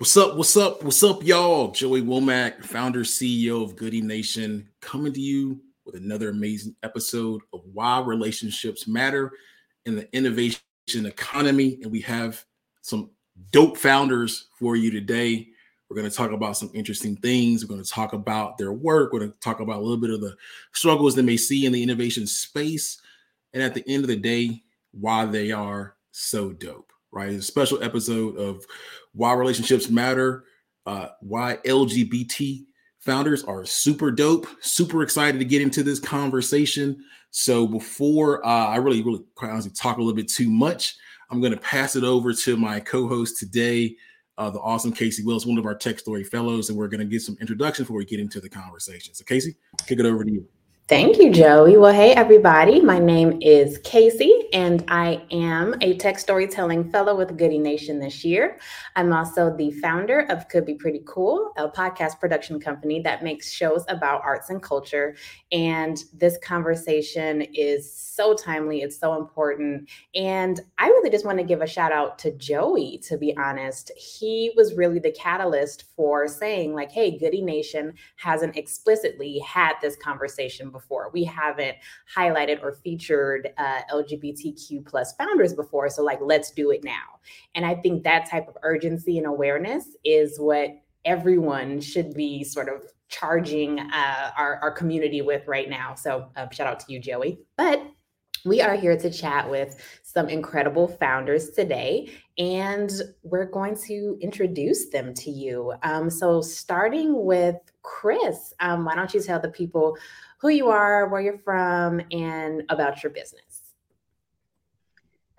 What's up? What's up? What's up, y'all? Joey Womack, founder, CEO of Goodie Nation, coming to you with another amazing episode of Why Relationships Matter in the Innovation Economy. And we have some dope founders for you today. We're going to talk about some interesting things. We're going to talk about their work. We're going to talk about a little bit of the struggles they may see in the innovation space. And at the end of the day, why they are so dope, right? It's a special episode of why relationships matter, uh, why LGBT founders are super dope. Super excited to get into this conversation. So before uh, I really, really quite honestly talk a little bit too much, I'm going to pass it over to my co-host today, uh, the awesome Kacie Willis, one of our Tech Story fellows, and we're going to get some introduction before we get into the conversation. So Kacie, kick it over to you. Thank you, Joey. Well, hey, everybody. My name is Kacie, and I am a tech storytelling fellow with Goodie Nation this year. I'm also the founder of Could Be Pretty Cool, a podcast production company that makes shows about arts and culture. And this conversation is so timely, it's so important. And I really just want to give a shout out to Joey, to be honest. He was really the catalyst for saying, like, hey, Goodie Nation hasn't explicitly had this conversation before before. We haven't highlighted or featured uh, LGBTQ plus founders before. So like, let's do it now. And I think that type of urgency and awareness is what everyone should be sort of charging uh, our, our community with right now. So uh, shout out to you, Joey. But we are here to chat with some incredible founders today, and we're going to introduce them to you. Um, so, starting with Chris, um, why don't you tell the people who you are, where you're from, and about your business.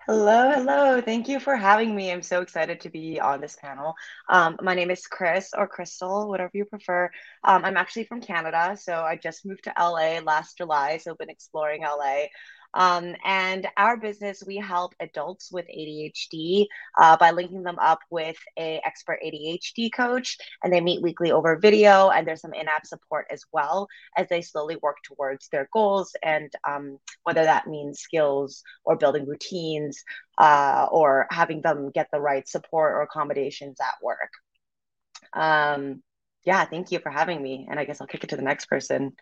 Hello, hello. Thank you for having me. I'm so excited to be on this panel. Um, my name is Chris or Christal, whatever you prefer. Um, I'm actually from Canada, so I just moved to LA last July, so I've been exploring LA. Um, and our business, we help adults with ADHD uh, by linking them up with a expert ADHD coach, and they meet weekly over video. And there's some in-app support as well as they slowly work towards their goals, and um, whether that means skills or building routines uh, or having them get the right support or accommodations at work. Um, yeah, thank you for having me. And I guess I'll kick it to the next person.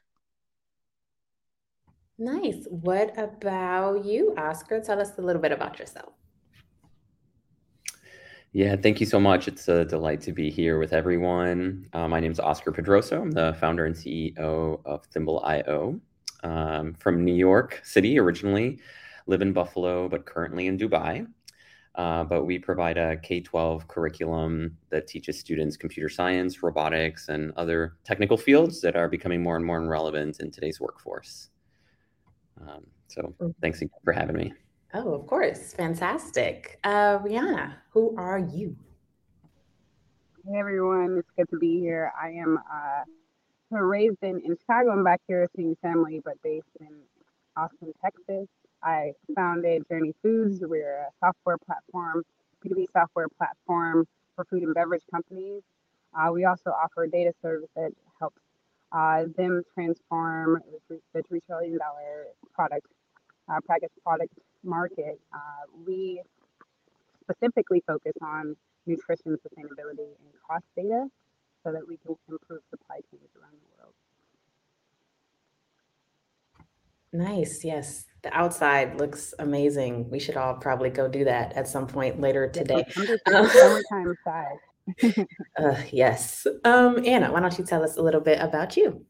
Nice. What about you, Oscar? Tell us a little bit about yourself. Yeah, thank you so much. It's a delight to be here with everyone. Uh, my name is Oscar Pedroso. I'm the founder and CEO of Thimble.io. Um, from New York City originally, live in Buffalo, but currently in Dubai. Uh, but we provide a K 12 curriculum that teaches students computer science, robotics, and other technical fields that are becoming more and more relevant in today's workforce. Um, so mm. thanks again for having me. Oh, of course. Fantastic. Uh, Riana, who are you? Hey, everyone. It's good to be here. I am uh, raised in, in Chicago. I'm back here seeing family, but based in Austin, Texas. I founded Journey Foods. We're a software platform, B2B software platform for food and beverage companies. Uh, we also offer a data service that helps uh, them transform the $3 trillion product, uh, packaged product market. Uh, we specifically focus on nutrition sustainability and cost data so that we can improve supply chains around the world. Nice. Yes. The outside looks amazing. We should all probably go do that at some point later today. Summertime side uh, yes. Um, Anna, why don't you tell us a little bit about you?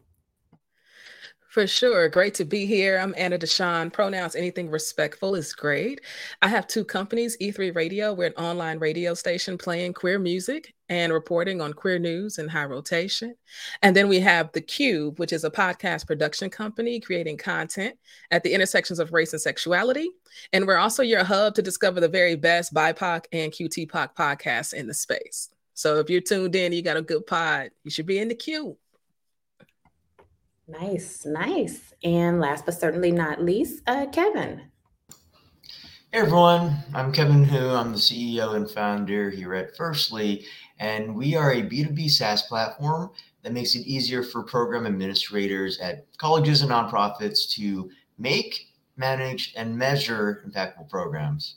For sure. Great to be here. I'm Anna DeShawn. Pronouns anything respectful is great. I have two companies E3 Radio, we're an online radio station playing queer music and reporting on queer news and high rotation. And then we have The Q, which is a podcast production company creating content at the intersections of race and sexuality. And we're also your hub to discover the very best BIPOC and QTPOC podcasts in the space. So if you're tuned in, you got a good pod, you should be in the queue. Nice, nice. And last but certainly not least, uh, Kevin. Hey everyone, I'm Kevin Hu. I'm the CEO and founder here at Firstly, and we are a B2B SaaS platform that makes it easier for program administrators at colleges and nonprofits to make, manage, and measure impactful programs.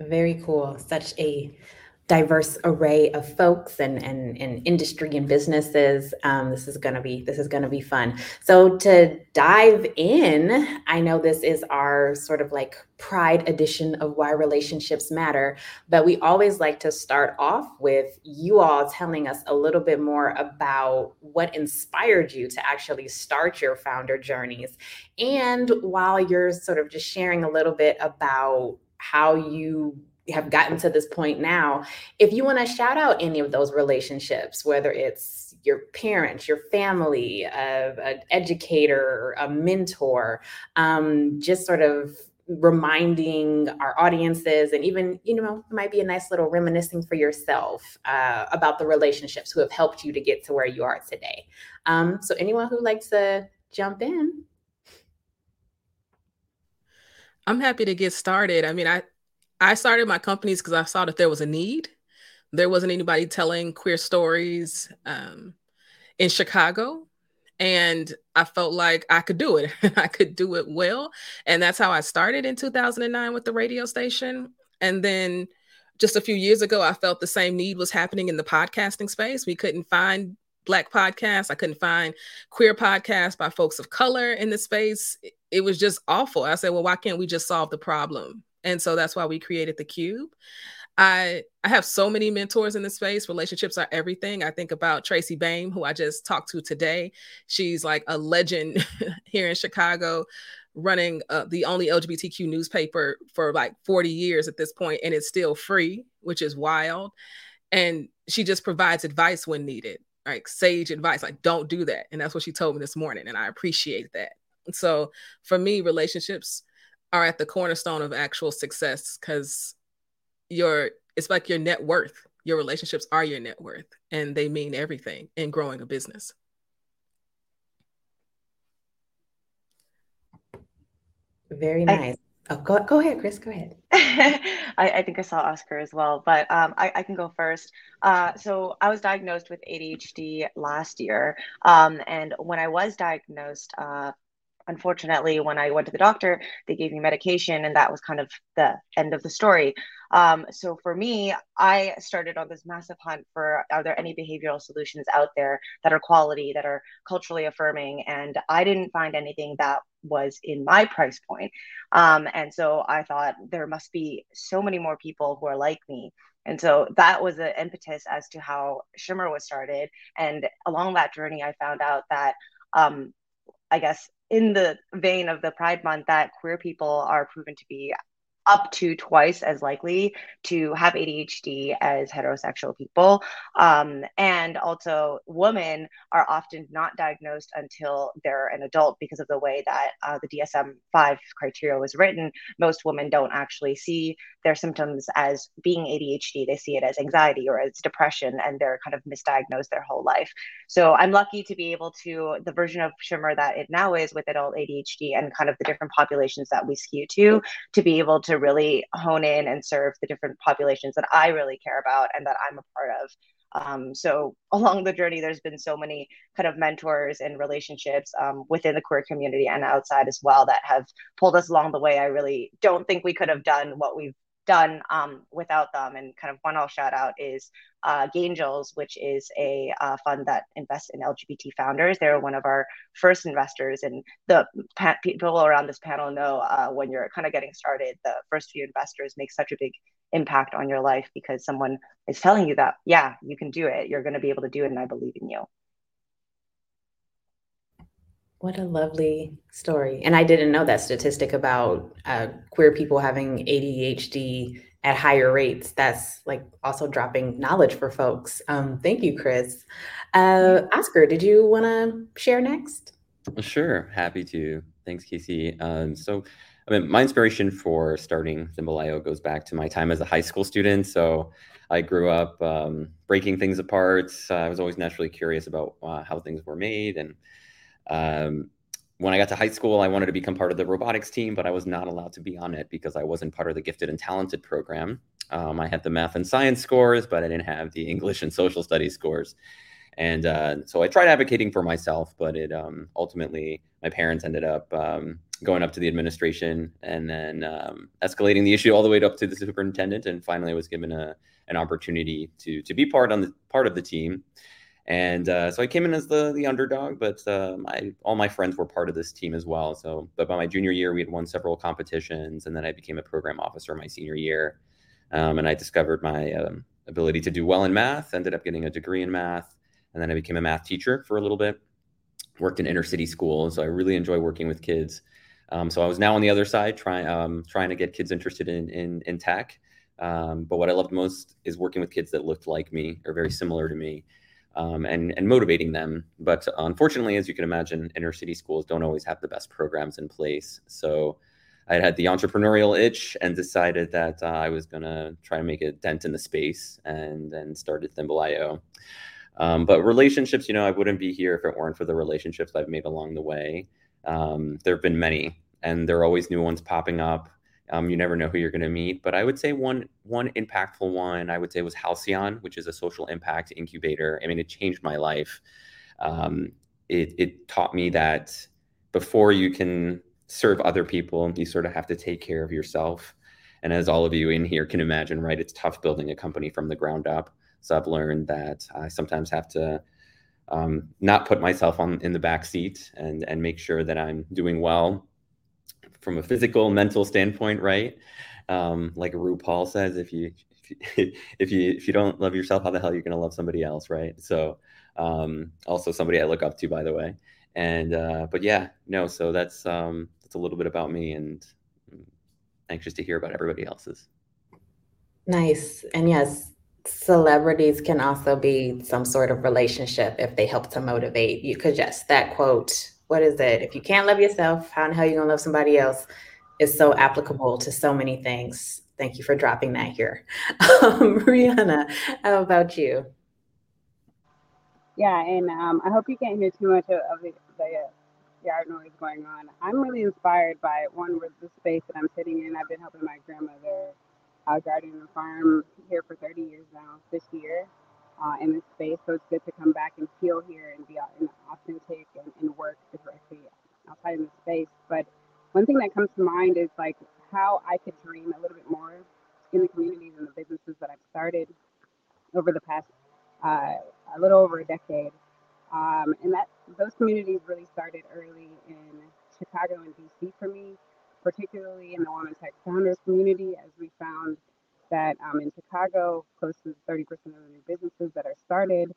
Very cool. Such a diverse array of folks and, and, and industry and businesses. Um, this is gonna be this is gonna be fun. So to dive in, I know this is our sort of like pride edition of why relationships matter, but we always like to start off with you all telling us a little bit more about what inspired you to actually start your founder journeys. And while you're sort of just sharing a little bit about how you have gotten to this point now, if you want to shout out any of those relationships, whether it's your parents, your family, uh, an educator, a mentor, um, just sort of reminding our audiences and even you know might be a nice little reminiscing for yourself uh, about the relationships who have helped you to get to where you are today. Um, so anyone who likes to jump in? I'm happy to get started. I mean i I started my companies because I saw that there was a need. There wasn't anybody telling queer stories um, in Chicago. And I felt like I could do it. I could do it well. And that's how I started in 2009 with the radio station. And then just a few years ago, I felt the same need was happening in the podcasting space. We couldn't find Black podcasts, I couldn't find queer podcasts by folks of color in the space. It was just awful. I said, well, why can't we just solve the problem? And so that's why we created the cube. I i have so many mentors in the space. Relationships are everything. I think about tracy Baim, who i just talked to today. She's like a legend here in chicago running uh, the only lgbtq newspaper for like 40 years at this point and it's still free which is wild. And she just provides advice when needed like sage advice like don't do that. And that's what she told me this morning and i appreciate that. So for me relationships are at the cornerstone of actual success because your it's like your net worth your relationships are your net worth and they mean everything in growing a business. Very nice. I, oh go, go ahead chris go ahead. I, I, think i saw oscar as well but um, I, I, can go first. Uh, so i was diagnosed with adhd last year um, and when i was diagnosed uh, unfortunately, when I went to the doctor, they gave me medication, and that was kind of the end of the story. Um, so for me, I started on this massive hunt for are there any behavioral solutions out there that are quality, that are culturally affirming, and I didn't find anything that was in my price point. Um, and so I thought there must be so many more people who are like me. And so that was the impetus as to how Shimmer was started. And along that journey, I found out that um, I guess in the vein of the Pride Month that queer people are proven to be up to twice as likely to have ADHD as heterosexual people. Um, and also, women are often not diagnosed until they're an adult because of the way that uh, the DSM 5 criteria was written. Most women don't actually see their symptoms as being ADHD, they see it as anxiety or as depression, and they're kind of misdiagnosed their whole life. So, I'm lucky to be able to, the version of Shimmer that it now is with adult ADHD and kind of the different populations that we skew to, to be able to to really hone in and serve the different populations that I really care about and that I'm a part of. Um, so along the journey, there's been so many kind of mentors and relationships um, within the queer community and outside as well that have pulled us along the way. I really don't think we could have done what we've done um, without them. And kind of one I'll shout out is uh, Gaingels, which is a uh, fund that invests in LGBT founders. They're one of our first investors, and the pa- people around this panel know uh, when you're kind of getting started, the first few investors make such a big impact on your life because someone is telling you that, yeah, you can do it. You're going to be able to do it, and I believe in you. What a lovely story. And I didn't know that statistic about uh, queer people having ADHD at higher rates. That's like also dropping knowledge for folks. Um, thank you, Chris. Uh, Oscar, did you want to share next? Sure, happy to. Thanks, Kacie. Um, so, I mean, my inspiration for starting Thimble.io goes back to my time as a high school student. So, I grew up um, breaking things apart. Uh, I was always naturally curious about uh, how things were made and um, when I got to high school, I wanted to become part of the robotics team, but I was not allowed to be on it because I wasn't part of the gifted and talented program. Um, I had the math and science scores, but I didn't have the English and social studies scores. And uh, so I tried advocating for myself, but it um, ultimately my parents ended up um, going up to the administration and then um, escalating the issue all the way up to the superintendent. And finally, I was given a an opportunity to to be part on the part of the team. And uh, so I came in as the the underdog, but um, all my friends were part of this team as well. So, but by my junior year, we had won several competitions, and then I became a program officer my senior year. Um, and I discovered my um, ability to do well in math. Ended up getting a degree in math, and then I became a math teacher for a little bit. Worked in inner city schools. So I really enjoy working with kids. Um, so I was now on the other side, trying um, trying to get kids interested in in, in tech. But what I loved most is working with kids that looked like me or very similar to me um, and, and motivating them. But unfortunately, as you can imagine, inner city schools don't always have the best programs in place. So I had the entrepreneurial itch and decided that uh, I was going to try to make a dent in the space and then started Thimble.io. Um, but relationships, you know, I wouldn't be here if it weren't for the relationships I've made along the way. Um, there have been many, and there are always new ones popping up. Um, you never know who you're going to meet, but I would say one one impactful one I would say was Halcyon, which is a social impact incubator. I mean, it changed my life. Um, it it taught me that before you can serve other people, you sort of have to take care of yourself. And as all of you in here can imagine, right, it's tough building a company from the ground up. So I've learned that I sometimes have to um, not put myself on in the back seat and and make sure that I'm doing well from a physical mental standpoint, right? Um, like RuPaul says, if you if you if you don't love yourself, how the hell you're you going to love somebody else, right? So um, also somebody I look up to, by the way. And uh, but yeah, no. So that's um, that's a little bit about me, and I'm anxious to hear about everybody else's. Nice, and yes, celebrities can also be some sort of relationship if they help to motivate you. Because yes, that quote what is it? If you can't love yourself, how in hell are you gonna love somebody else? Is so applicable to so many things. Thank you for dropping that here. Um, Riana, how about you? Yeah, and um, I hope you can't hear too much of, the, the yard noise going on. I'm really inspired by one with the space that I'm sitting in. I've been helping my grandmother uh, garden and farm here for 30 years now this year uh, in this space. So it's good to come back and feel here and be authentic and, and work directly outside in the space. But one thing that comes to mind is like how I could dream a little bit more in the communities and the businesses that I've started over the past uh, a little over a decade. Um, and that those communities really started early in Chicago and DC for me, particularly in the Women Tech Founders community, as we found that um, in Chicago, close to 30% of the new businesses that are started,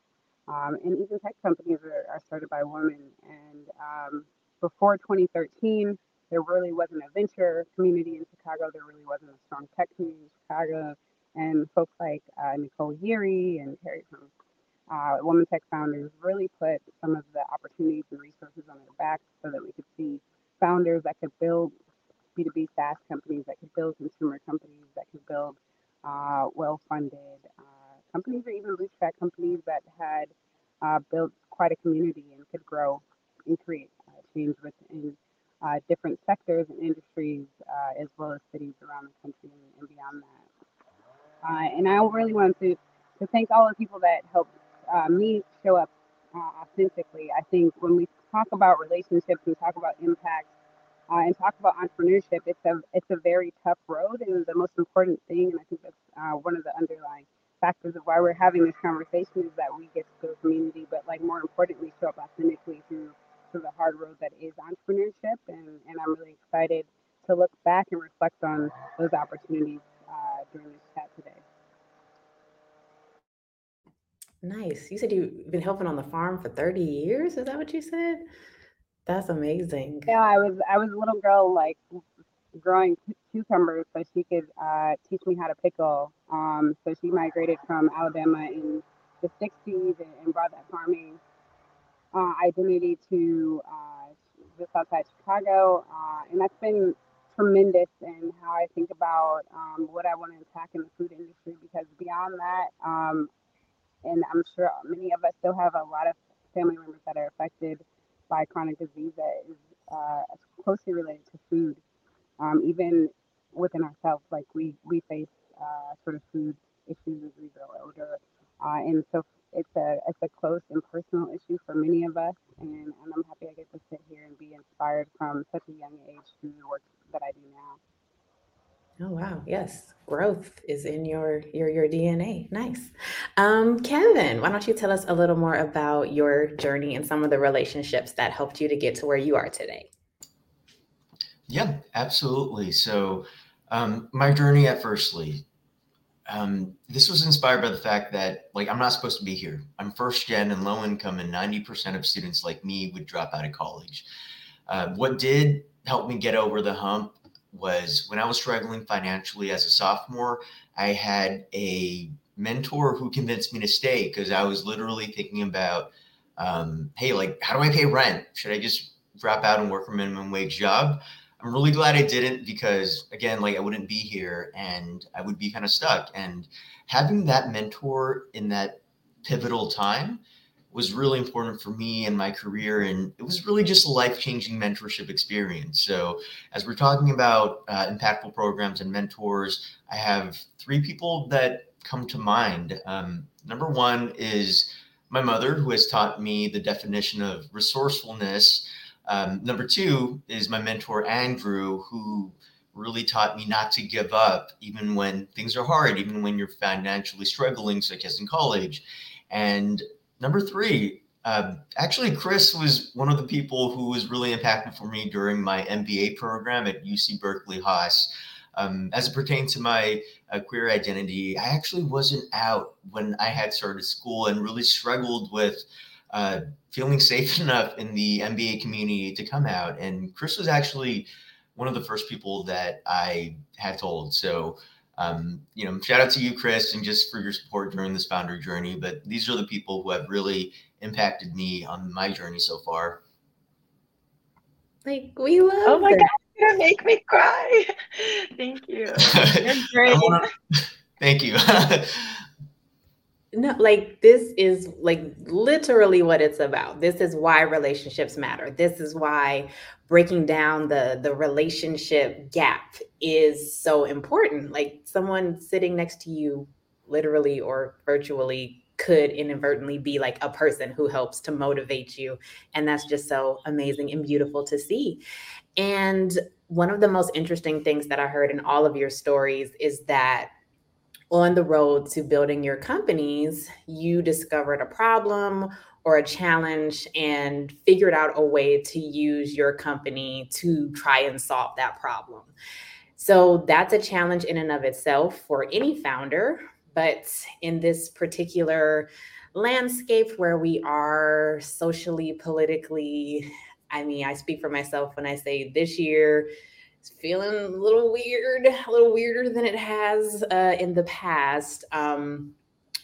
um, and even tech companies are, are, started by women. And um, before 2013, there really wasn't a venture community in Chicago. There really wasn't a strong tech community in Chicago. And folks like uh, Nicole Yeary and Terry from uh, Women Tech Founders really put some of the opportunities and resources on their backs so that we could see founders that could build B2B SaaS companies, that could build consumer companies, that could build uh, well-funded uh, companies or even bootstrap companies that had uh, built quite a community and could grow and create uh, change within uh, different sectors and industries as well as cities around the country and, and beyond that. and I really want to, to thank all the people that helped me show up authentically. I think when we talk about relationships and talk about impact, uh, and talk about entrepreneurship. It's a it's a very tough road, and the most important thing, and I think that's uh, one of the underlying factors of why we're having this conversation, is that we get to build community, but like more importantly, show up authentically through through the hard road that is entrepreneurship. And and I'm really excited to look back and reflect on those opportunities uh, during this chat today. Nice. You said you've been helping on the farm for 30 years. Is that what you said? That's amazing. Yeah, I was I was a little girl like growing cucumbers so she could uh, teach me how to pickle. Um, so she migrated from Alabama in the 60s and, brought that farming uh, identity to uh, just outside Chicago. Uh, and that's been tremendous in how I think about um, what I want to attack in the food industry because beyond that, um, and I'm sure many of us still have a lot of family members that are affected by chronic disease that is uh, closely related to food. Um, even within ourselves, like we we face uh, sort of food issues as we grow older. Uh, and so it's a it's a close and personal issue for many of us, and, and I'm happy I get to sit here and be inspired from such a young age through the work that I do now. Oh wow, yes. Growth is in your your your DNA. Nice. Um, Kevin, why don't you tell us a little more about your journey and some of the relationships that helped you to get to where you are today? Yeah, absolutely. So, um, my journey at Firstly, um, this was inspired by the fact that, like, I'm not supposed to be here. I'm first gen and low income, and 90% of students like me would drop out of college. Uh, what did help me get over the hump was when I was struggling financially as a sophomore, I had a mentor who convinced me to stay because I was literally thinking about, um, hey, like, how do I pay rent? Should I just drop out and work a minimum wage job? I'm really glad I didn't because, again, like, I wouldn't be here and I would be kind of stuck. And having that mentor in that pivotal time was really important for me and my career. And it was really just a life changing mentorship experience. So, as we're talking about uh, impactful programs and mentors, I have three people that come to mind. Um, number one is my mother, who has taught me the definition of resourcefulness. Um, number two is my mentor, Andrew, who really taught me not to give up, even when things are hard, even when you're financially struggling, such as in college. And number three, uh, actually, Chris was one of the people who was really impactful for me during my MBA program at UC Berkeley Haas. Um, as it pertains to my uh, queer identity, I actually wasn't out when I had started school and really struggled with uh, feeling safe enough in the MBA community to come out. And Chris was actually one of the first people that I had told. So um, you know, shout out to you, Chris, and just for your support during this founder journey. But these are the people who have really impacted me on my journey so far. Like we love. Oh my god, you're gonna make me cry. Thank you. You're great. Wanna, thank you. no, like this is like literally what it's about. This is why relationships matter. This is why breaking down the the relationship gap is so important. Like someone sitting next to you literally or virtually could inadvertently be like a person who helps to motivate you. And that's just so amazing and beautiful to see. And one of the most interesting things that i heard in all of your stories is that on the road to building your companies you discovered a problem or a challenge and figured out a way to use your company to try and solve that problem. So that's a challenge in and of itself for any founder. But in this particular landscape where we are socially, politically, I mean, I speak for myself when I say this year is feeling a little weird, a little weirder than it has uh, in the past um,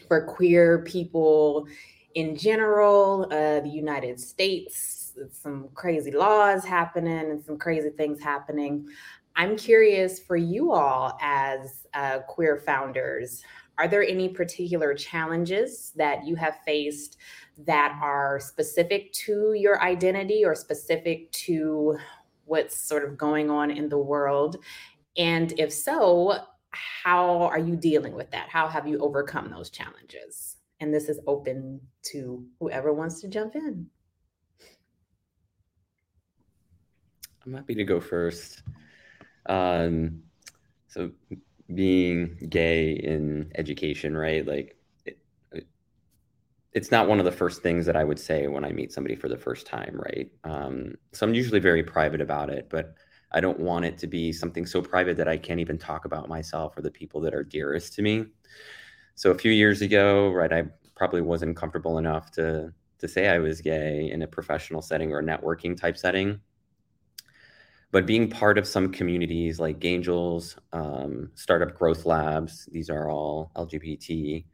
for queer people in general, uh, the United States, some crazy laws happening and some crazy things happening. I'm curious for you all as uh, queer founders, are there any particular challenges that you have faced that are specific to your identity or specific to what's sort of going on in the world? And if so, how are you dealing with that? How have you overcome those challenges? And this is open to whoever wants to jump in. I'm happy to go first. Um, so, being gay in education, right? Like, it, it's not one of the first things that I would say when I meet somebody for the first time, right? Um, so, I'm usually very private about it, but I don't want it to be something so private that I can't even talk about myself or the people that are dearest to me. So a few years ago, right, I probably wasn't comfortable enough to to say I was gay in a professional setting or a networking type setting. But being part of some communities like Gaingels, um, StartOut Growth Labs, these are all LGBT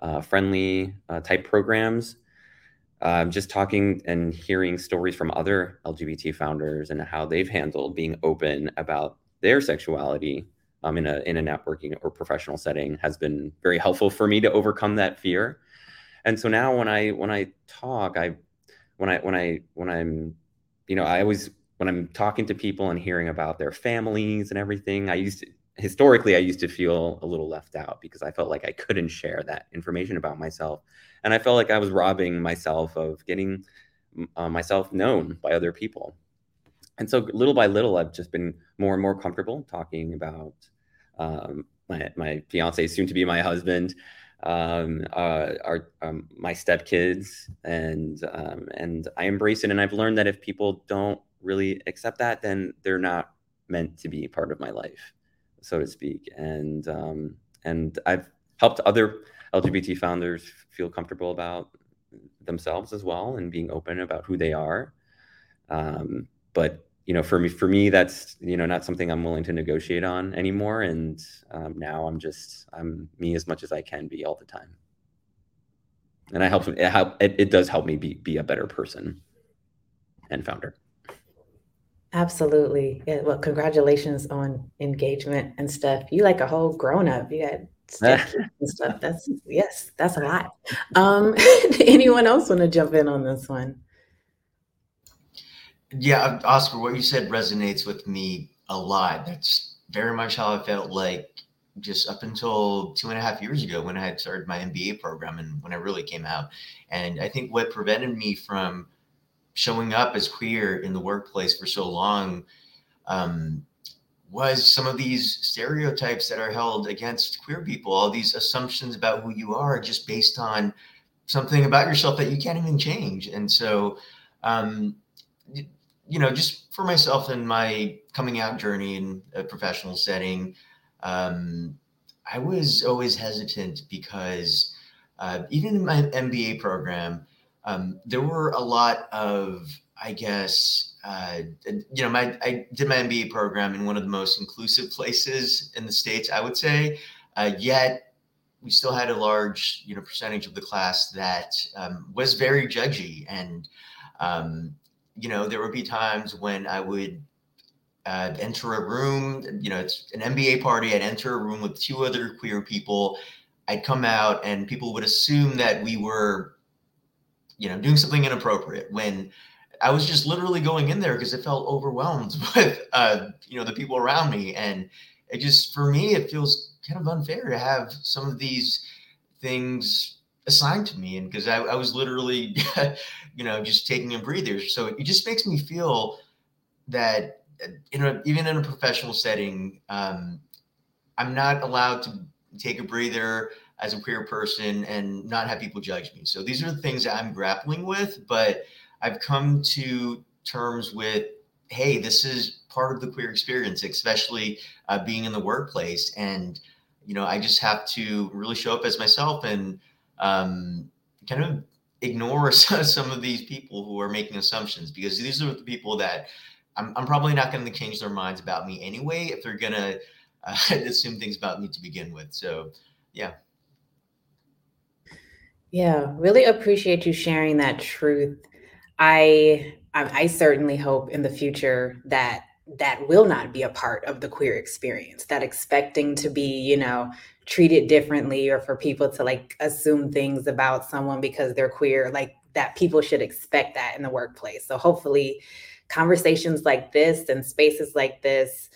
uh, friendly uh, type programs. Uh, just talking and hearing stories from other LGBT founders and how they've handled being open about their sexuality um, in a in a networking or professional setting has been very helpful for me to overcome that fear. And so now when I when I talk, I when I when I when I'm you know I always when I'm talking to people and hearing about their families and everything, I used to historically I used to feel a little left out because I felt like I couldn't share that information about myself, and I felt like I was robbing myself of getting uh, myself known by other people. And so little by little, I've just been more and more comfortable talking about um, my my fiance, soon to be my husband, um, uh, um, my stepkids, and um, and I embrace it. And I've learned that if people don't really accept that, then they're not meant to be part of my life so to speak. And um, and I've helped other LGBT founders feel comfortable about themselves as well and being open about who they are. Um, but you know, for me, for me, that's you know not something I'm willing to negotiate on anymore. And um, now I'm just I'm me as much as I can be all the time. And I help it, help, it, it does help me be be a better person and founder. Absolutely. Yeah, well, congratulations on engagement and stuff. You like a whole grown up. You had and stuff. That's yes, that's a lot. Um, anyone else want to jump in on this one? Yeah, Oscar, what you said resonates with me a lot. That's very much how I felt like just up until two and a half years ago when I had started my MBA program and when I really came out. And I think what prevented me from showing up as queer in the workplace for so long um, was some of these stereotypes that are held against queer people, all these assumptions about who you are just based on something about yourself that you can't even change. And so, um, you know, just for myself and my coming out journey in a professional setting, um, I was always hesitant because uh, even in my MBA program, um, there were a lot of, I guess, uh, you know, my I did my MBA program in one of the most inclusive places in the states, I would say. Uh, yet we still had a large, you know, percentage of the class that um, was very judgy, and um, you know, there would be times when I would uh, enter a room. You know, it's an MBA party. I'd enter a room with two other queer people. I'd come out, and people would assume that we were you know, doing something inappropriate when I was just literally going in there because it felt overwhelmed with, uh, you know, the people around me. And it just, for me, it feels kind of unfair to have some of these things assigned to me. And because I, I, was literally, you know, just taking a breather. So it just makes me feel that, you know, even in a professional setting, um, I'm not allowed to take a breather as a queer person and not have people judge me. So these are the things that I'm grappling with, but I've come to terms with hey, this is part of the queer experience, especially uh, being in the workplace. And, you know, I just have to really show up as myself and um, kind of ignore some of these people who are making assumptions because these are the people that I'm, I'm probably not going to change their minds about me anyway if they're going to uh, assume things about me to begin with. So, yeah. Yeah, really appreciate you sharing that truth. I I, certainly hope in the future that that will not be a part of the queer experience. That expecting to be, you know, treated differently or for people to like assume things about someone because they're queer, like that people should expect that in the workplace. So hopefully conversations like this and spaces like this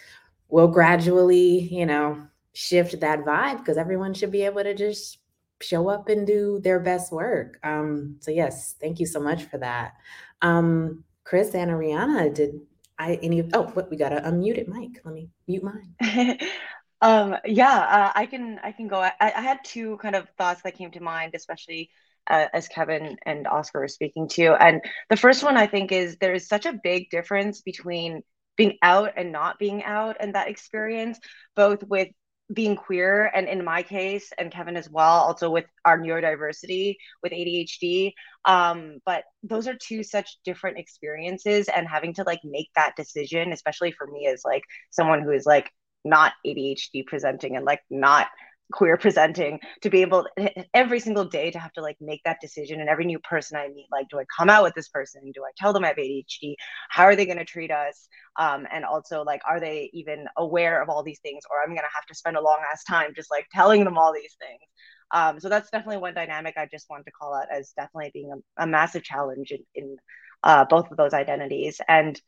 will gradually, you know, shift that vibe because everyone should be able to just show up and do their best work. Um, so yes, thank you so much for that. Um, Chris and Ariana, did I any oh what we got a unmuted mic. Let me mute mine. um, yeah, uh, I can I can go. I, I had two kind of thoughts that came to mind, especially uh, as Kevin and Oscar were speaking to. And the first one I think is there is such a big difference between being out and not being out and that experience, both with being queer and in my case and kevin as well also with our neurodiversity with adhd um, but those are two such different experiences and having to like make that decision especially for me as like someone who is like not adhd presenting and like not queer presenting to be able every single day to have to like make that decision and every new person i meet like do i come out with this person? Do i tell them i have adhd how are they going to treat us? Um, and also like are they even aware of all these things or i'm going to have to spend a long ass time just like telling them all these things? Um, so that's definitely one dynamic i just wanted to call out as definitely being a, a massive challenge in, in uh, both of those identities. And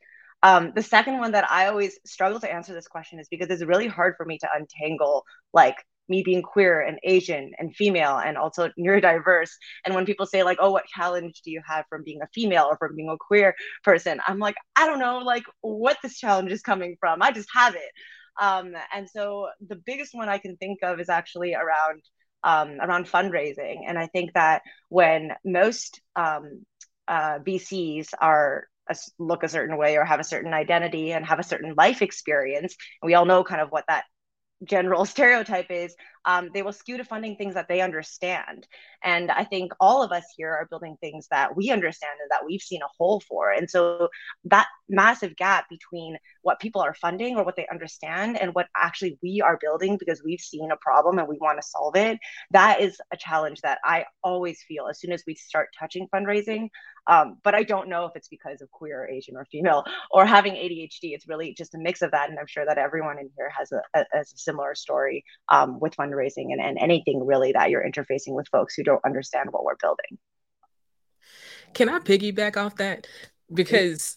Um, the second one that I always struggle to answer this question is because it's really hard for me to untangle like me being queer and Asian and female and also neurodiverse. And when people say like, "Oh, what challenge do you have from being a female or from being a queer person?" I'm like, I don't know, like what this challenge is coming from. I just have it. Um, and so the biggest one I can think of is actually around um, around fundraising. And I think that when most um, uh, VCs are a, look a certain way or have a certain identity and have a certain life experience, and we all know kind of what that general stereotype is. Um, they will skew to funding things that they understand. And i think all of us here are building things that we understand and that we've seen a hole for. And so that massive gap between what people are funding or what they understand and what actually we are building because we've seen a problem and we want to solve it that is a challenge that i always feel as soon as we start touching fundraising um, but I don't know if it's because of queer, Asian, or female, or having ADHD. It's really just a mix of that, and I'm sure that everyone in here has a, a, a similar story um, with fundraising and, and anything really that you're interfacing with folks who don't understand what we're building. Can I piggyback off that? Because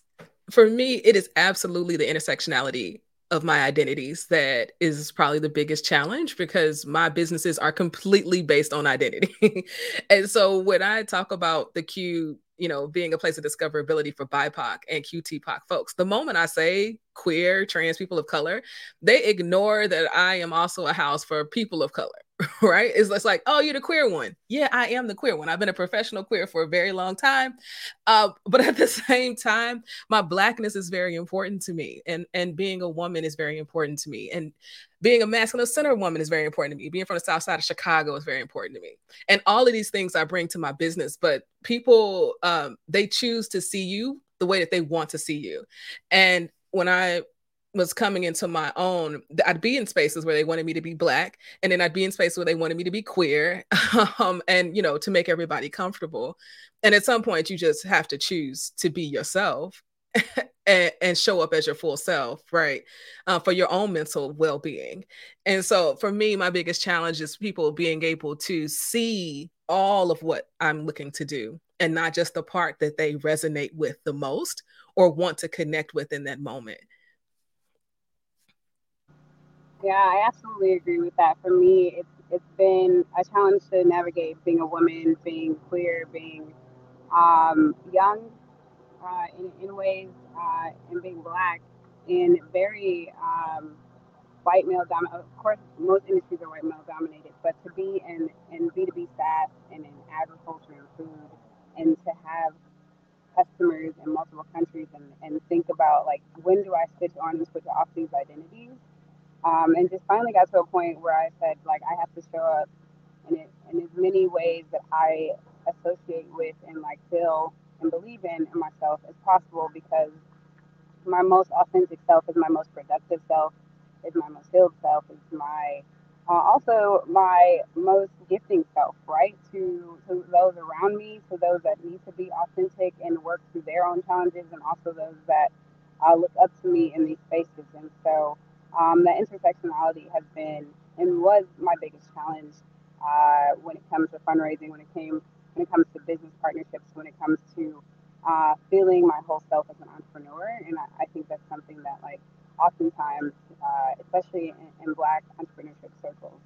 for me, it is absolutely the intersectionality of my identities that is probably the biggest challenge because my businesses are completely based on identity. and so when I talk about the Q you know, being a place of discoverability for BIPOC and QTPOC folks. The moment I say queer, trans people of color, they ignore that I am also a house for people of color, right? It's, it's like, oh, you're the queer one. Yeah, I am the queer one. I've been a professional queer for a very long time. Uh, but at the same time, my blackness is very important to me. And, and being a woman is very important to me. And being a masculine center woman is very important to me. Being from the south side of Chicago is very important to me. And all of these things I bring to my business, but people um, they choose to see you the way that they want to see you. And when I was coming into my own, I'd be in spaces where they wanted me to be black, and then I'd be in spaces where they wanted me to be queer, um, and you know, to make everybody comfortable. And at some point, you just have to choose to be yourself and, and, show up as your full self, right? Uh, for your own mental well being. And so for me, my biggest challenge is people being able to see all of what I'm looking to do and not just the part that they resonate with the most or want to connect with in that moment. Yeah, I absolutely agree with that. For me, it's it's been a challenge to navigate being a woman, being queer, being um, young uh, in, in ways uh, and being black in very um, white male dominated. Of course, most industries are white male dominated, but to be in, in B2B SaaS and in agriculture and food and to have customers in multiple countries and, and think about like when do I switch on and switch off these identities um, and just finally got to a point where I said like I have to show up in, it, in as many ways that I associate with and like feel and believe in, in myself as possible because my most authentic self is my most productive self, is my most healed self, is my uh, also my most gifting self, right? To to those around me, to those that need to be authentic and work through their own challenges, and also those that uh, look up to me in these spaces. And so um, the intersectionality has been and was my biggest challenge uh, when it comes to fundraising, when it came when it comes to business partnerships, when it comes to uh, feeling my whole self as an entrepreneur. And I, I think that's something that, like, oftentimes, uh, especially in, in, Black entrepreneurship circles,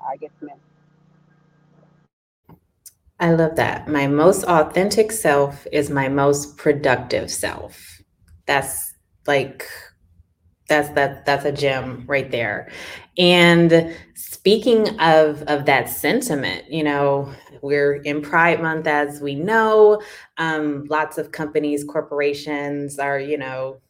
uh, gets missed. I love that. My most authentic self is my most productive self. That's like that's that that's a gem right there. And speaking of of that sentiment, you know, we're in Pride Month, as we know. Um, lots of companies, corporations are, you know,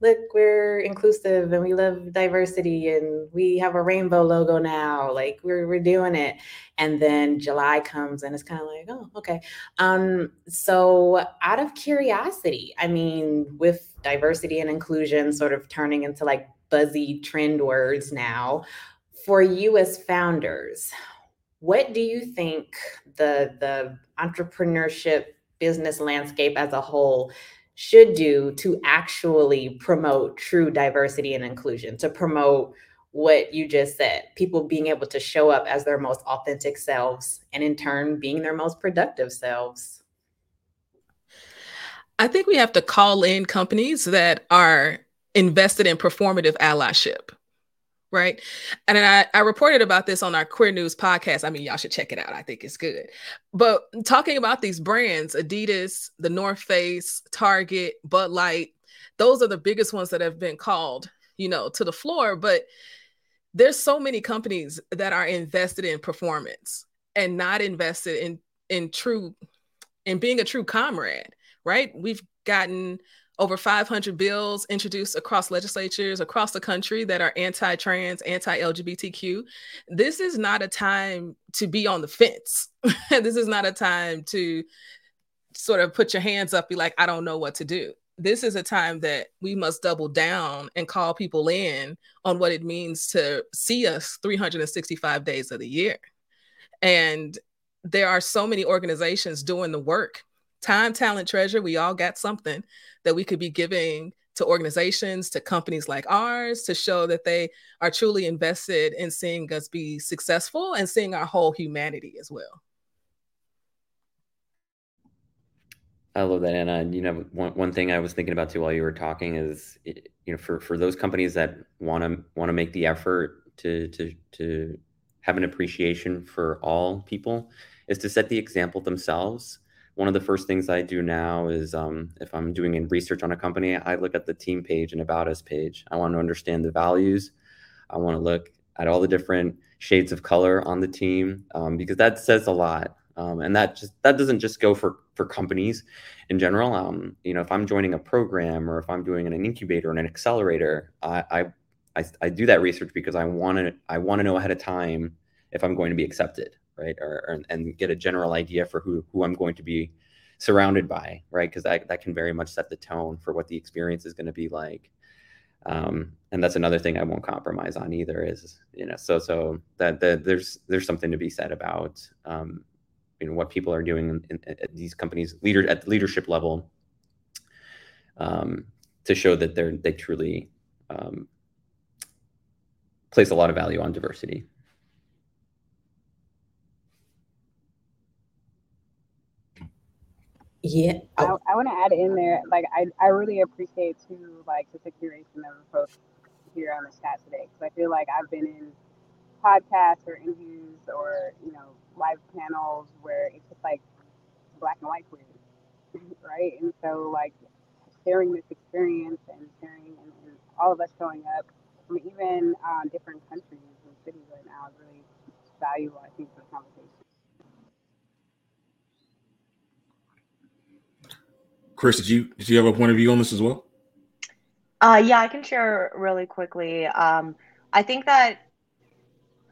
look, we're inclusive and we love diversity and we have a rainbow logo now. Like we're we're doing it. And then July comes and it's kind of like, oh, okay. Um, so out of curiosity, I mean, with diversity and inclusion sort of turning into like buzzy trend words now, for you as founders, what do you think the the entrepreneurship business landscape as a whole should do to actually promote true diversity and inclusion to promote what you just said people being able to show up as their most authentic selves and in turn being their most productive selves I think we have to call in companies that are invested in performative allyship right? And I, I reported about this on our Queer News podcast. I mean, y'all should check it out. I think it's good. But talking about these brands, Adidas, the North Face, Target, Bud Light, those are the biggest ones that have been called, you know, to the floor. But there's so many companies that are invested in performance and not invested in in true in being a true comrade, right? We've gotten over 500 bills introduced across legislatures across the country that are anti trans, anti LGBTQ. This is not a time to be on the fence. this is not a time to sort of put your hands up, be like, I don't know what to do. This is a time that we must double down and call people in on what it means to see us 365 days of the year. And there are so many organizations doing the work time, talent, treasure. We all got something that we could be giving to organizations, to companies like ours, to show that they are truly invested in seeing us be successful and seeing our whole humanity as well. I love that, Anna. And you know, one, one thing I was thinking about too while you were talking is, you know, for for those companies that want to want to make the effort to to to have an appreciation for all people, is to set the example themselves one of the first things I do now is um, if I'm doing research on a company, I look at the team page and about us page. I want to understand the values. I want to look at all the different shades of color on the team um, because that says a lot. Um, and that just that doesn't just go for for companies in general. Um, you know, if I'm joining a program or if I'm doing an incubator and an accelerator, I, I I, I do that research because I want to I want to know ahead of time if I'm going to be accepted right? Or, or, and get a general idea for who who I'm going to be surrounded by, right? Because that that can very much set the tone for what the experience is going to be like. Um, and that's another thing I won't compromise on either. Is you know, so so that, there's there's something to be said about um, you know what people are doing in, in, these companies leader at the leadership level um, to show that they're they truly um, place a lot of value on diversity. Yeah. I, I want to add in there, like, I, I really appreciate too, like, the curation of the folks here on the chat today. Because I feel like I've been in podcasts or interviews or, you know, live panels where it's just like black and white queer, right? And so, like, sharing this experience and sharing and, and all of us showing up from even uh, different countries and cities right now is really valuable, I think, for the conversation. Chris, did you did you have a point of view on this as well? Uh, yeah, I can share really quickly. Um, I think that,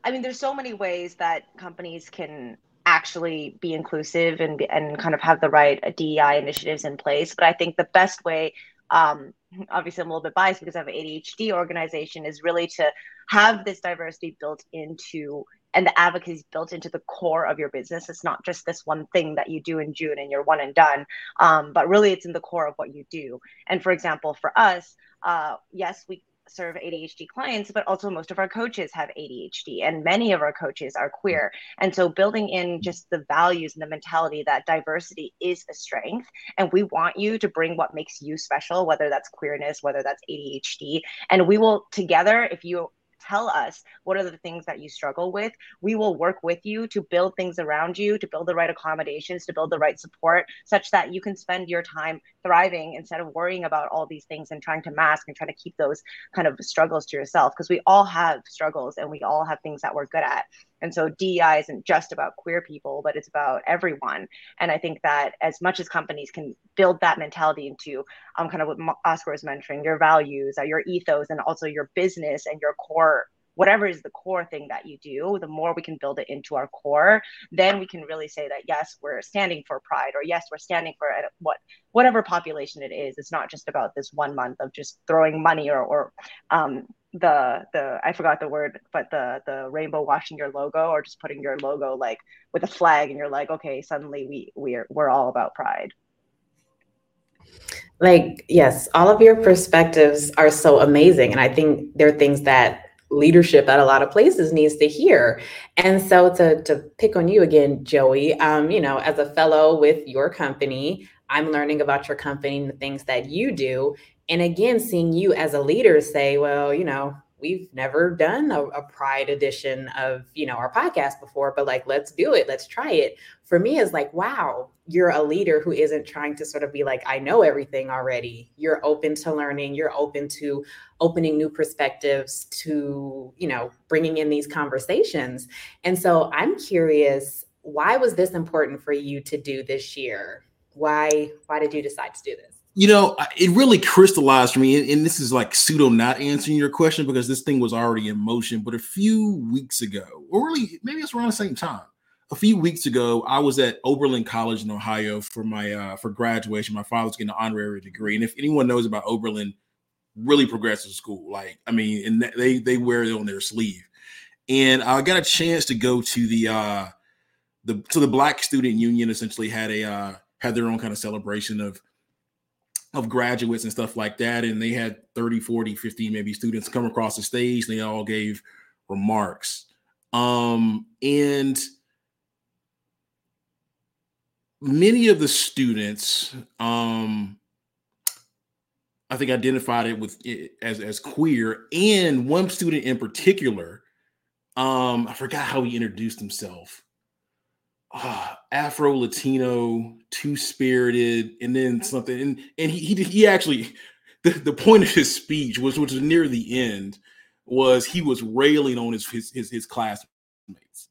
I mean, there's so many ways that companies can actually be inclusive and and kind of have the right DEI initiatives in place. But I think the best way, um, obviously, I'm a little bit biased because I have an ADHD organization, is really to have this diversity built into and the advocacy is built into the core of your business. It's not just this one thing that you do in June and you're one and done, um, but really it's in the core of what you do. And for example, for us, uh, yes, we serve ADHD clients, but also most of our coaches have ADHD, and many of our coaches are queer. And so, building in just the values and the mentality that diversity is a strength, and we want you to bring what makes you special, whether that's queerness, whether that's ADHD, and we will together, if you tell us what are the things that you struggle with. We will work with you to build things around you, to build the right accommodations, to build the right support, such that you can spend your time thriving instead of worrying about all these things and trying to mask and trying to keep those kind of struggles to yourself. Because we all have struggles and we all have things that we're good at. And so DEI isn't just about queer people, but it's about everyone. And I think that as much as companies can build that mentality into um, kind of what Oscar was mentioning, your values, uh, your ethos, and also your business and your core whatever is the core thing that you do, the more we can build it into our core, then we can really say that yes, we're standing for pride, or yes, we're standing for what whatever population it is. It's not just about this one month of just throwing money or or um, the the I forgot the word, but the the rainbow washing your logo or just putting your logo like with a flag, and you're like, okay, suddenly we we're we're all about pride like yes all of your perspectives are so amazing and i think there are things that leadership at a lot of places needs to hear. And so to to pick on you again, Joey, um, you know, as a fellow with your company, I'm learning about your company and the things that you do. And again, seeing you as a leader say, well, you know, we've never done a, a, pride edition of you know our podcast before but like let's do it let's try it. For me is like wow you're a leader who isn't trying to sort of be like i know everything already you're open to learning. You're open to opening new perspectives to you know bringing in these conversations. And so i'm curious why was this important for you to do this year? Why why did you decide to do this you know, it really crystallized for me, and, this is like pseudo not answering your question because this thing was already in motion. But a few weeks ago, or really maybe it's around the same time, a few weeks ago, I was at Oberlin College in Ohio for my uh, for graduation. My father's getting an honorary degree, and if anyone knows about Oberlin, really progressive school. Like, I mean, and they they wear it on their sleeve. And I got a chance to go to the uh the so the Black Student Union essentially had a uh had their own kind of celebration of of graduates and stuff like that and they had 30 40 50 maybe students come across the stage they all gave remarks. Um and many of the students um i think identified it with it as as queer and one student in particular um i forgot how he introduced himself uh, Afro Latino, two spirited, and then something. And and he he, he actually the, the point of his speech was which was near the end was he was railing on his his his, his classmates,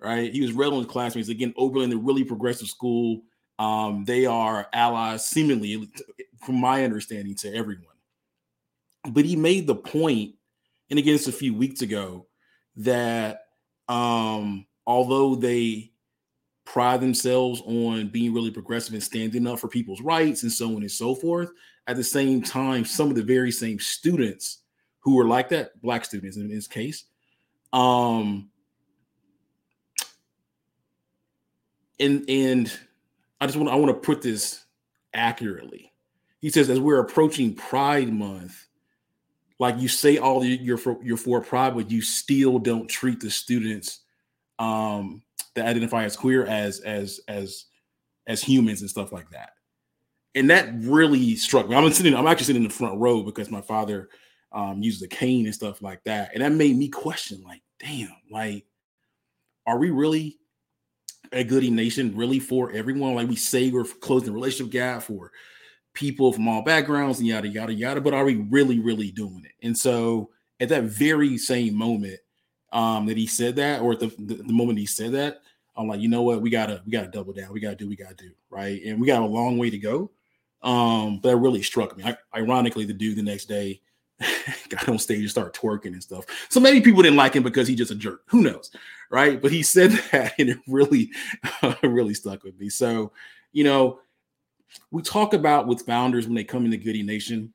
right? He was railing on his classmates again. Oberlin, the really progressive school, um, they are allies, seemingly, from my understanding, to everyone. But he made the point, and again, it's a few weeks ago, that um, although they pride themselves on being really progressive and standing up for people's rights and so on and so forth. At the same time, some of the very same students who were like that, black students in this case, um, and and I just want I want to put this accurately. He says as we're approaching Pride Month, like you say all you're for you're for Pride, but you still don't treat the students um that identify as queer as as as as humans and stuff like that. And that really struck me. I'm sitting, I'm actually sitting in the front row because my father um, uses a cane and stuff like that. And that made me question, like, damn, like, are we really a Goodie Nation really for everyone? Like we say we're closing the relationship gap for people from all backgrounds and yada yada yada, but are we really, really doing it? And so at that very same moment, um, that he said that, or at the, the, the moment he said that, I'm like, you know what, we gotta we gotta double down. We gotta do we gotta do right, and we got a long way to go. Um, but that really struck me. I, ironically, the dude the next day got on stage and started twerking and stuff. So maybe people didn't like him because he's just a jerk. Who knows, right? But he said that, and it really, really stuck with me. So, you know, we talk about with founders when they come into Goodie Nation.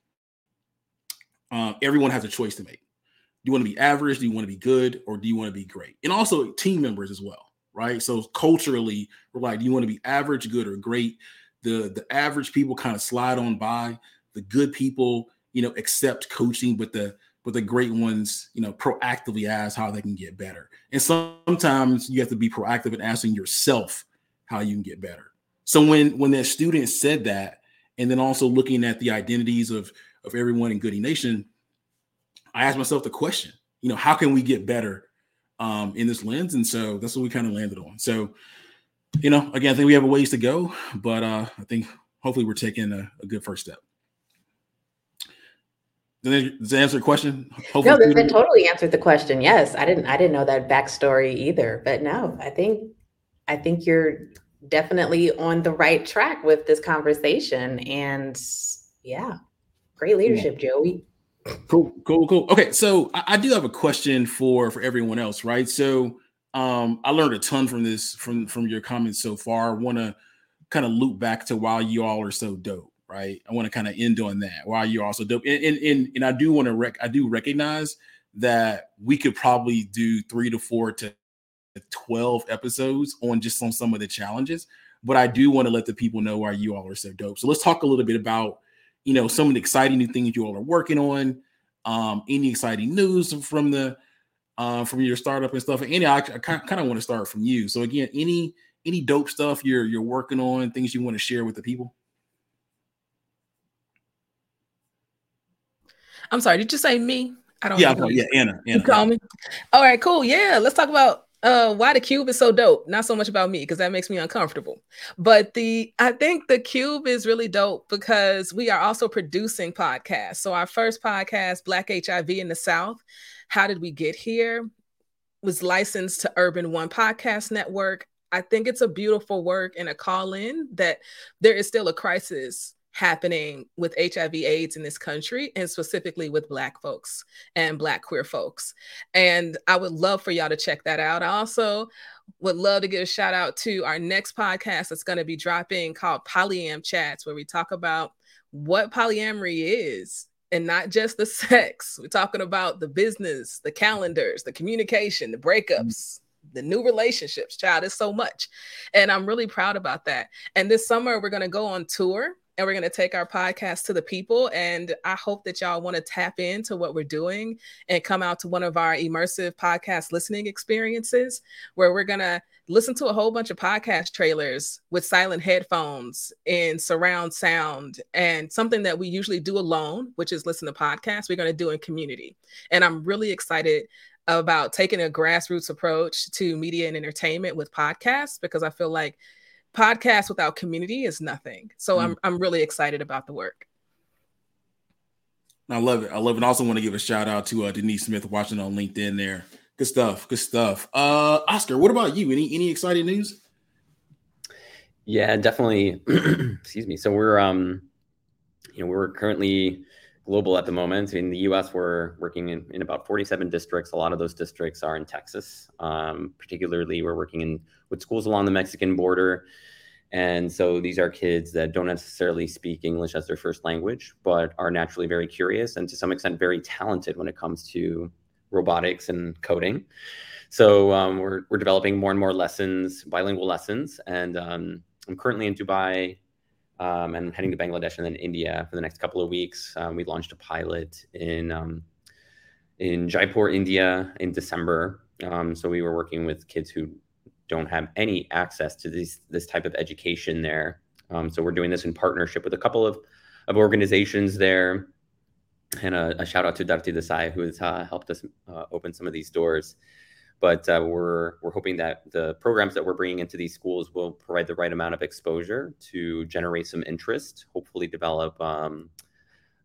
Uh, everyone has a choice to make. Do you want to be average? Do you want to be good? Or do you want to be great? And also team members as well, right? So culturally, we're like, do you want to be average, good, or great? The the average people kind of slide on by. The good people, you know, accept coaching, but the but the great ones, you know, proactively ask how they can get better. And sometimes you have to be proactive in asking yourself how you can get better. So when when that student said that, and then also looking at the identities of of everyone in Goodie Nation, I asked myself the question, you know, how can we get better um, in this lens? And so that's what we kind of landed on. So, you know, again, I think we have a ways to go, but uh, I think hopefully we're taking a, a good first step. Does that answer the question? Hopefully no, that, totally answered the question. Yes, I didn't. I didn't know that backstory either. But no, I think, I think you're definitely on the right track with this conversation. And yeah, great leadership, yeah. Joey. Cool, cool, cool. Okay, so I, I, do have a question for for everyone else, right? So um I learned a ton from this from from your comments so far. I want to kind of loop back to why you all are so dope, right? I want to kind of end on that. Why you're also dope, and and and, and I do want to rec I do recognize that we could probably do three to four to 12 episodes on just on some of the challenges but i do want to let the people know why you all are so dope so let's talk a little bit about you know, some of the exciting new things you all are working on, um, any exciting news from the uh, from your startup and stuff. And any, I, I kind of want to start from you. So again, any any dope stuff you're you're working on, things you want to share with the people. I'm sorry, did you say me? I don't. Yeah, know. yeah, Anna. Anna. You call me. All right, cool. Yeah, let's talk about uh why the cube is so dope. Not so much about me because that makes me uncomfortable. But the I think the cube is really dope because we are also producing podcasts. So our first podcast, Black HIV in the South, How Did We Get Here? was licensed to Urban One Podcast Network. I think it's a beautiful work and a call in that there is still a crisis happening with HIV AIDS in this country and specifically with black folks and black queer folks. And I would love for y'all to check that out. I also would love to give a shout out to our next podcast that's going to be dropping called Polyam Chats where we talk about what polyamory is and not just the sex. We're talking about the business, the calendars, the communication, the breakups, mm. the new relationships. Child, it's so much. And I'm really proud about that. And this summer, we're going to go on tour and we're going to take our podcast to the people. And I hope that y'all want to tap into what we're doing and come out to one of our immersive podcast listening experiences where we're going to listen to a whole bunch of podcast trailers with silent headphones and surround sound and something that we usually do alone, which is listen to podcasts, we're going to do in community. And I'm really excited about taking a grassroots approach to media and entertainment with podcasts because I feel like podcast without community is nothing. So mm. I'm I'm really excited about the work. I love it. I love it. I also want to give a shout out to uh, Denise Smith watching on LinkedIn there. Good stuff. Good stuff. Uh, Oscar, what about you? Any any exciting news? Yeah, definitely. Excuse me. So we're um, you know, we're currently global at the moment. In the U.S., we're working in, in about 47 districts. A lot of those districts are in Texas. Um, particularly, we're working in with schools along the Mexican border. And so these are kids that don't necessarily speak English as their first language, but are naturally very curious and to some extent very talented when it comes to robotics and coding. So um, we're, we're developing more and more lessons, bilingual lessons. And um, I'm currently in Dubai um, and heading to Bangladesh and then India for the next couple of weeks. Um, we launched a pilot in um, in Jaipur, India, in December. Um, so we were working with kids who don't have any access to this this type of education there. Um, so we're doing this in partnership with a couple of of organizations there, and a, a shout out to Dharti Desai who has uh, helped us uh, open some of these doors. But uh, we're we're hoping that the programs that we're bringing into these schools will provide the right amount of exposure to generate some interest. Hopefully, develop um,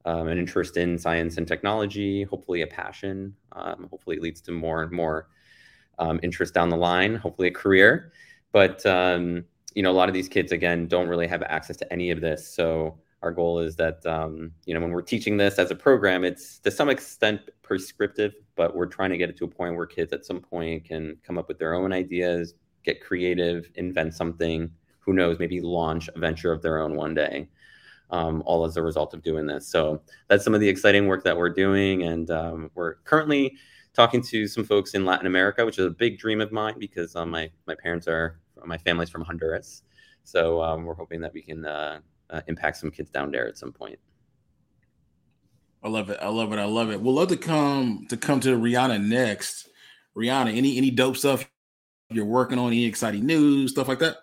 um, an interest in science and technology. Hopefully, a passion. Um, hopefully, it leads to more and more um, interest down the line. Hopefully, a career. But um, you know, a lot of these kids again don't really have access to any of this. So our goal is that um, you know when we're teaching this as a program it's to some extent prescriptive but we're trying to get it to a point where kids at some point can come up with their own ideas get creative invent something who knows maybe launch a venture of their own one day um, all as a result of doing this. So that's some of the exciting work that we're doing and um, we're currently talking to some folks in latin america which is a big dream of mine because um, my, my parents are my family's from honduras. So um, we're hoping that we can uh, uh, impact some kids down there at some point. I love it. I love it. I love it. We'll love to come to come to Riana next. Riana, any any dope stuff you're working on? Any exciting news, stuff like that?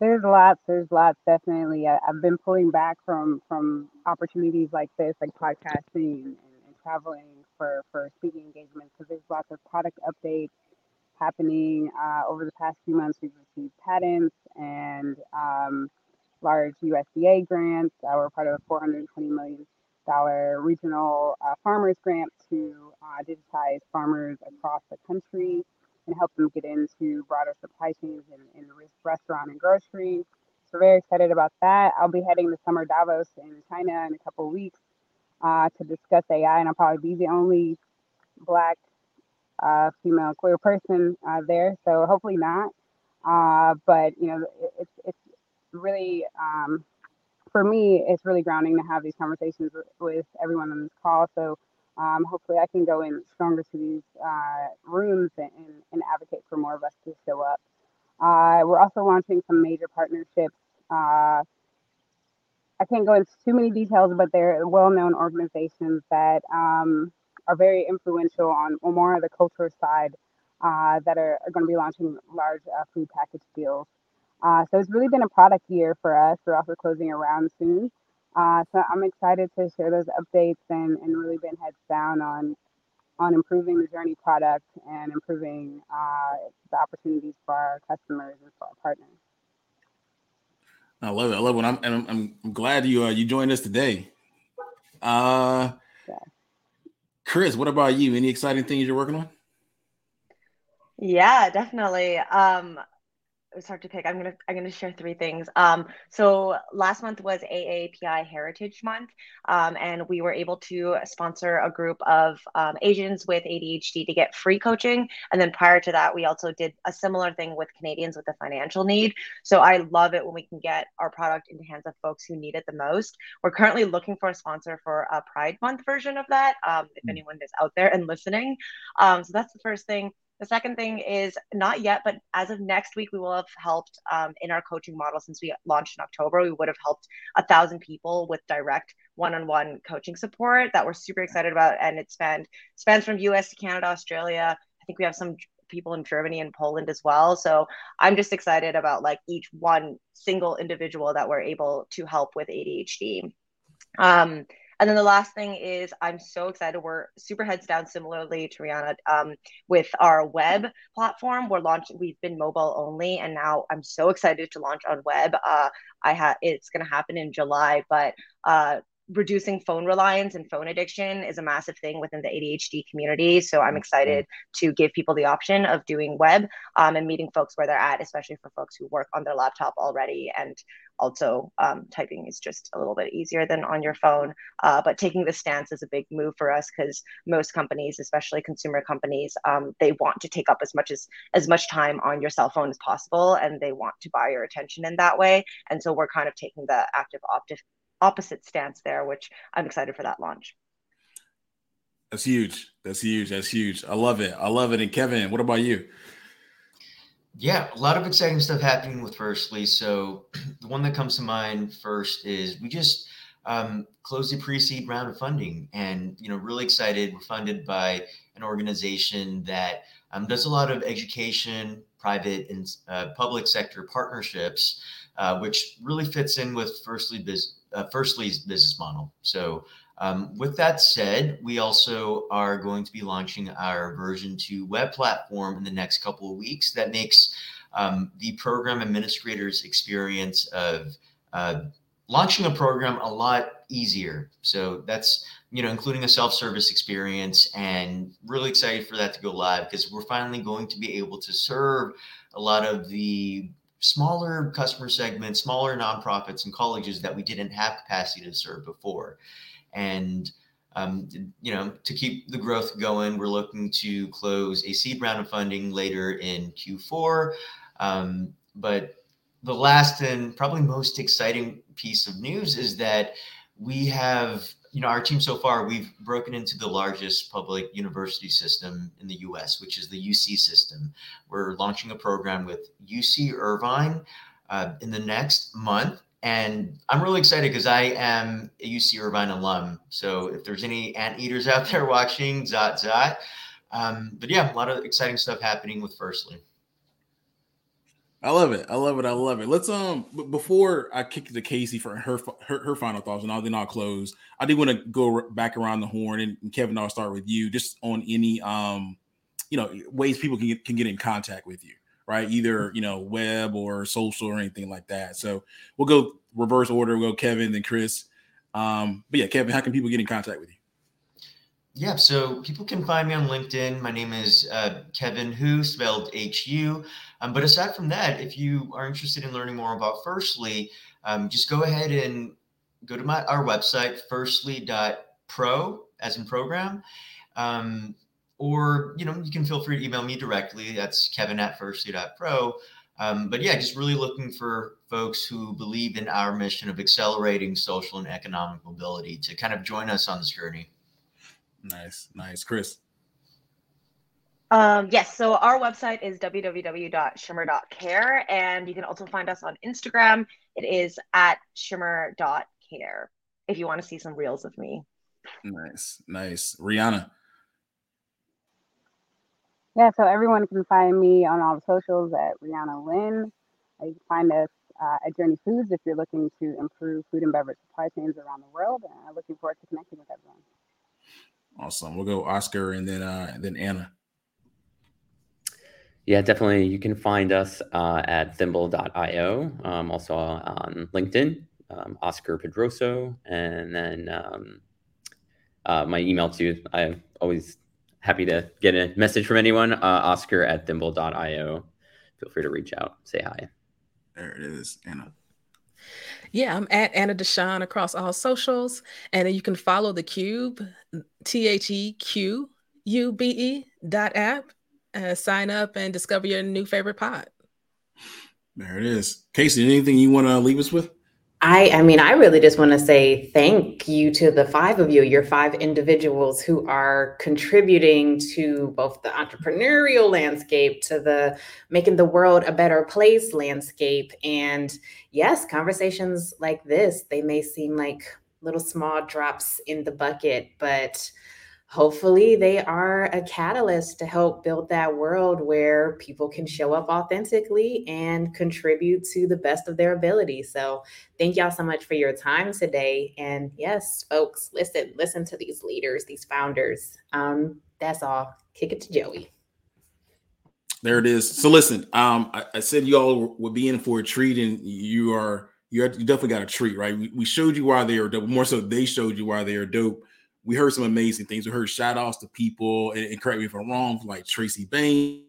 There's lots. There's lots. Definitely. I, have been pulling back from from opportunities like this, like podcasting and, and traveling for for speaking engagements, because there's lots of product updates happening uh, over the past few months. We've received patents and um, large USDA grants. Uh, we're part of a $420 million regional uh, farmers grant to uh, digitize farmers across the country and help them get into broader supply chains in, in restaurant and grocery. So very excited about that. I'll be heading to Summer Davos in China in a couple weeks uh, to discuss AI, and I'll probably be the only Black uh, female queer person uh, there. So hopefully not. Uh, but you know, it's it's really um, for me, it's really grounding to have these conversations with, everyone on this call. So um, hopefully, I can go in stronger to these uh, rooms and, and, advocate for more of us to show up. Uh, we're also launching some major partnerships. Uh, I can't go into too many details, but they're well-known organizations that um, are very influential on, on more of the culture side uh, that are, are going to be launching large uh, food package deals. Uh, so it's really been a product year for us. We're also closing around soon. Uh, so I'm excited to share those updates and, and really been heads down on on improving the journey product and improving uh, the opportunities for our customers and for our partners. I love it. I love it. I'm, I'm, I'm glad you uh, you joined us today. Uh. Chris, what about you? Any exciting things you're working on? Yeah, definitely. Um, it was hard to pick. I'm gonna I'm gonna share three things. Um, so last month was AAPI Heritage Month, um, and we were able to sponsor a group of um, Asians with ADHD to get free coaching. And then prior to that, we also did a similar thing with Canadians with a financial need. So I love it when we can get our product into hands of folks who need it the most. We're currently looking for a sponsor for a Pride Month version of that. Um, if mm. anyone is out there and listening, um, so that's the first thing. The second thing is not yet, but as of next week, we will have helped um, in our coaching model since we launched in October. We would have helped a thousand people with direct one-on-one coaching support that we're super excited about, and it spans spans from U.S. to Canada, Australia. I think we have some people in Germany and Poland as well. So I'm just excited about like each one single individual that we're able to help with ADHD. Um, and then the last thing is, I'm so excited. We're super heads down, similarly to Riana, um, with our web platform. We're launching. We've been mobile only, and now I'm so excited to launch on web. Uh, I have. It's going to happen in July, but uh, reducing phone reliance and phone addiction is a massive thing within the ADHD community. So I'm excited to give people the option of doing web um, and meeting folks where they're at, especially for folks who work on their laptop already. And also, um, typing is just a little bit easier than on your phone. Uh, but taking this stance is a big move for us because most companies, especially consumer companies, um, they want to take up as much as as much time on your cell phone as possible, and they want to buy your attention in that way. And so we're kind of taking the active optic opposite stance there, which I'm excited for that launch. That's huge. That's huge. That's huge. I love it. I love it. And Kevin, what about you? Yeah, a lot of exciting stuff happening with Firstly. So the one that comes to mind first is we just um, closed the pre-seed round of funding, and you know, really excited. We're funded by an organization that um, does a lot of education, private and uh, public sector partnerships, uh, which really fits in with Firstly business uh, business model. So, um, with that said, we also are going to be launching our version 2 web platform in the next couple of weeks that makes um, the program administrator's experience of uh, launching a program a lot easier. So that's you know including a self-service experience and really excited for that to go live because we're finally going to be able to serve a lot of the smaller customer segments, smaller nonprofits and colleges that we didn't have capacity to serve before. And um, you know, to keep the growth going, we're looking to close a seed round of funding later in Q4. Um, but the last and probably most exciting piece of news is that we have you know, our team so far, we've broken into the largest public university system in the US, which is the UC system. We're launching a program with UC Irvine uh, in the next month. And I'm really excited because I am a UC Irvine alum. So if there's any anteaters out there watching, zot zot. Um, but yeah, a lot of exciting stuff happening with Firstly. I love it. I love it. I love it. Let's um before I kick to Kacie for her her, her final thoughts, and I'll then I'll close. I do want to go back around the horn, and, and, Kevin, I'll start with you, just on any um you know ways people can get, can get in contact with you, right? Either you know web or social or anything like that. So we'll go reverse order. We'll go Kevin, then Chris. Um, but yeah, Kevin, how can people get in contact with you? Yeah, so people can find me on LinkedIn. My name is uh, Kevin Hu, spelled H U. Um, but aside from that, if you are interested in learning more about Firstly, um, just go ahead and go to my our website, firstly.pro, as in program. Um, or, you know, you can feel free to email me directly. That's kevin at firstly.pro. Um, but yeah, just really looking for folks who believe in our mission of accelerating social and economic mobility to kind of join us on this journey. Nice, nice. Chris. Um, yes, so our website is www.shimmer.care, and you can also find us on Instagram. It is at shimmer.care if you want to see some reels of me. Nice, nice. Riana. Yeah, so everyone can find me on all the socials at Riana Lynn. You can find us uh, at Journey Foods if you're looking to improve food and beverage supply chains around the world. And I'm looking forward to connecting with everyone. Awesome. We'll go Oscar and then uh, and then Anna. Yeah, definitely. You can find us uh, at thimble.io, um, also on LinkedIn, um, Oscar Pedroso, and then um, uh, my email too. I'm always happy to get a message from anyone. Uh, Oscar at thimble.io. Feel free to reach out, say hi. There it is, Anna. Yeah, I'm at Anna DeShawn across all socials. And then you can follow the Cube, T H E Q U B E dot app. Uh, sign up and discover your new favorite pod. There it is. Kacie, anything you want to leave us with? I, I mean, I really just want to say thank you to the five of you, your five individuals who are contributing to both the entrepreneurial landscape, to the making the world a better place landscape. And yes, conversations like this, they may seem like little small drops in the bucket, but hopefully they are a catalyst to help build that world where people can show up authentically and contribute to the best of their ability. So thank y'all so much for your time today. And yes, folks, listen, listen to these leaders, these founders. Um, that's all. Kick it to Joey. There it is. So listen, um, I, I said you all would be in for a treat, and you are you, you definitely got a treat, right? We, we showed you why they are dope. More so, they showed you why they are dope we heard some amazing things. We heard shout outs to people, and, and correct me if I'm wrong, like Tracy Bain,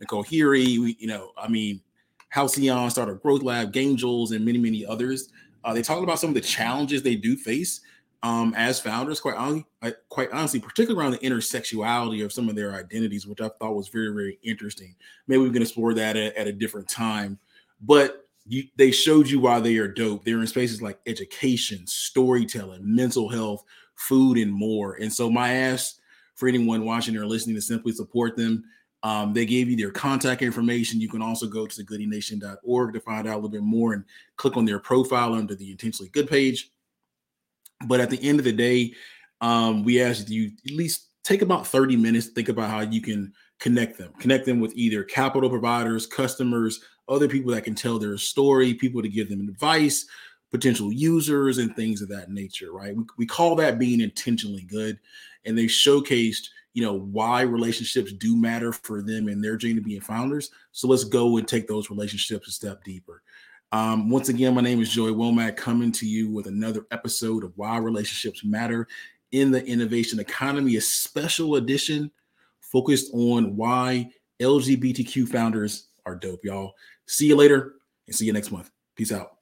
Nicole Yeary, we, you know, I mean, Halcyon, StartOut Growth Lab, Gaingels, and many, many others. Uh, they talked about some of the challenges they do face um, as founders, quite honestly, quite honestly, particularly around the intersexuality of some of their identities, which I thought was very, very interesting. Maybe we can explore that at, at a different time. But you, they showed you why they are dope. They're in spaces like education, storytelling, mental health, food, and more. And so my ask for anyone watching or listening to simply support them. Um, they gave you their contact information. You can also go to goodienation.org to find out a little bit more and click on their profile under the intentionally good page. But at the end of the day, um, we ask you at least take about 30 minutes, to think about how you can connect them, connect them with either capital providers, customers, other people that can tell their story, people to give them advice, potential users and things of that nature, right? We, we call that being intentionally good. And they showcased, you know, why relationships do matter for them and their journey to being founders. So let's go and take those relationships a step deeper. Um, once again, my name is Joey Womack coming to you with another episode of Why Relationships Matter in the Innovation Economy, a special edition focused on why LGBTQ founders are dope, y'all. See you later and see you next month. Peace out.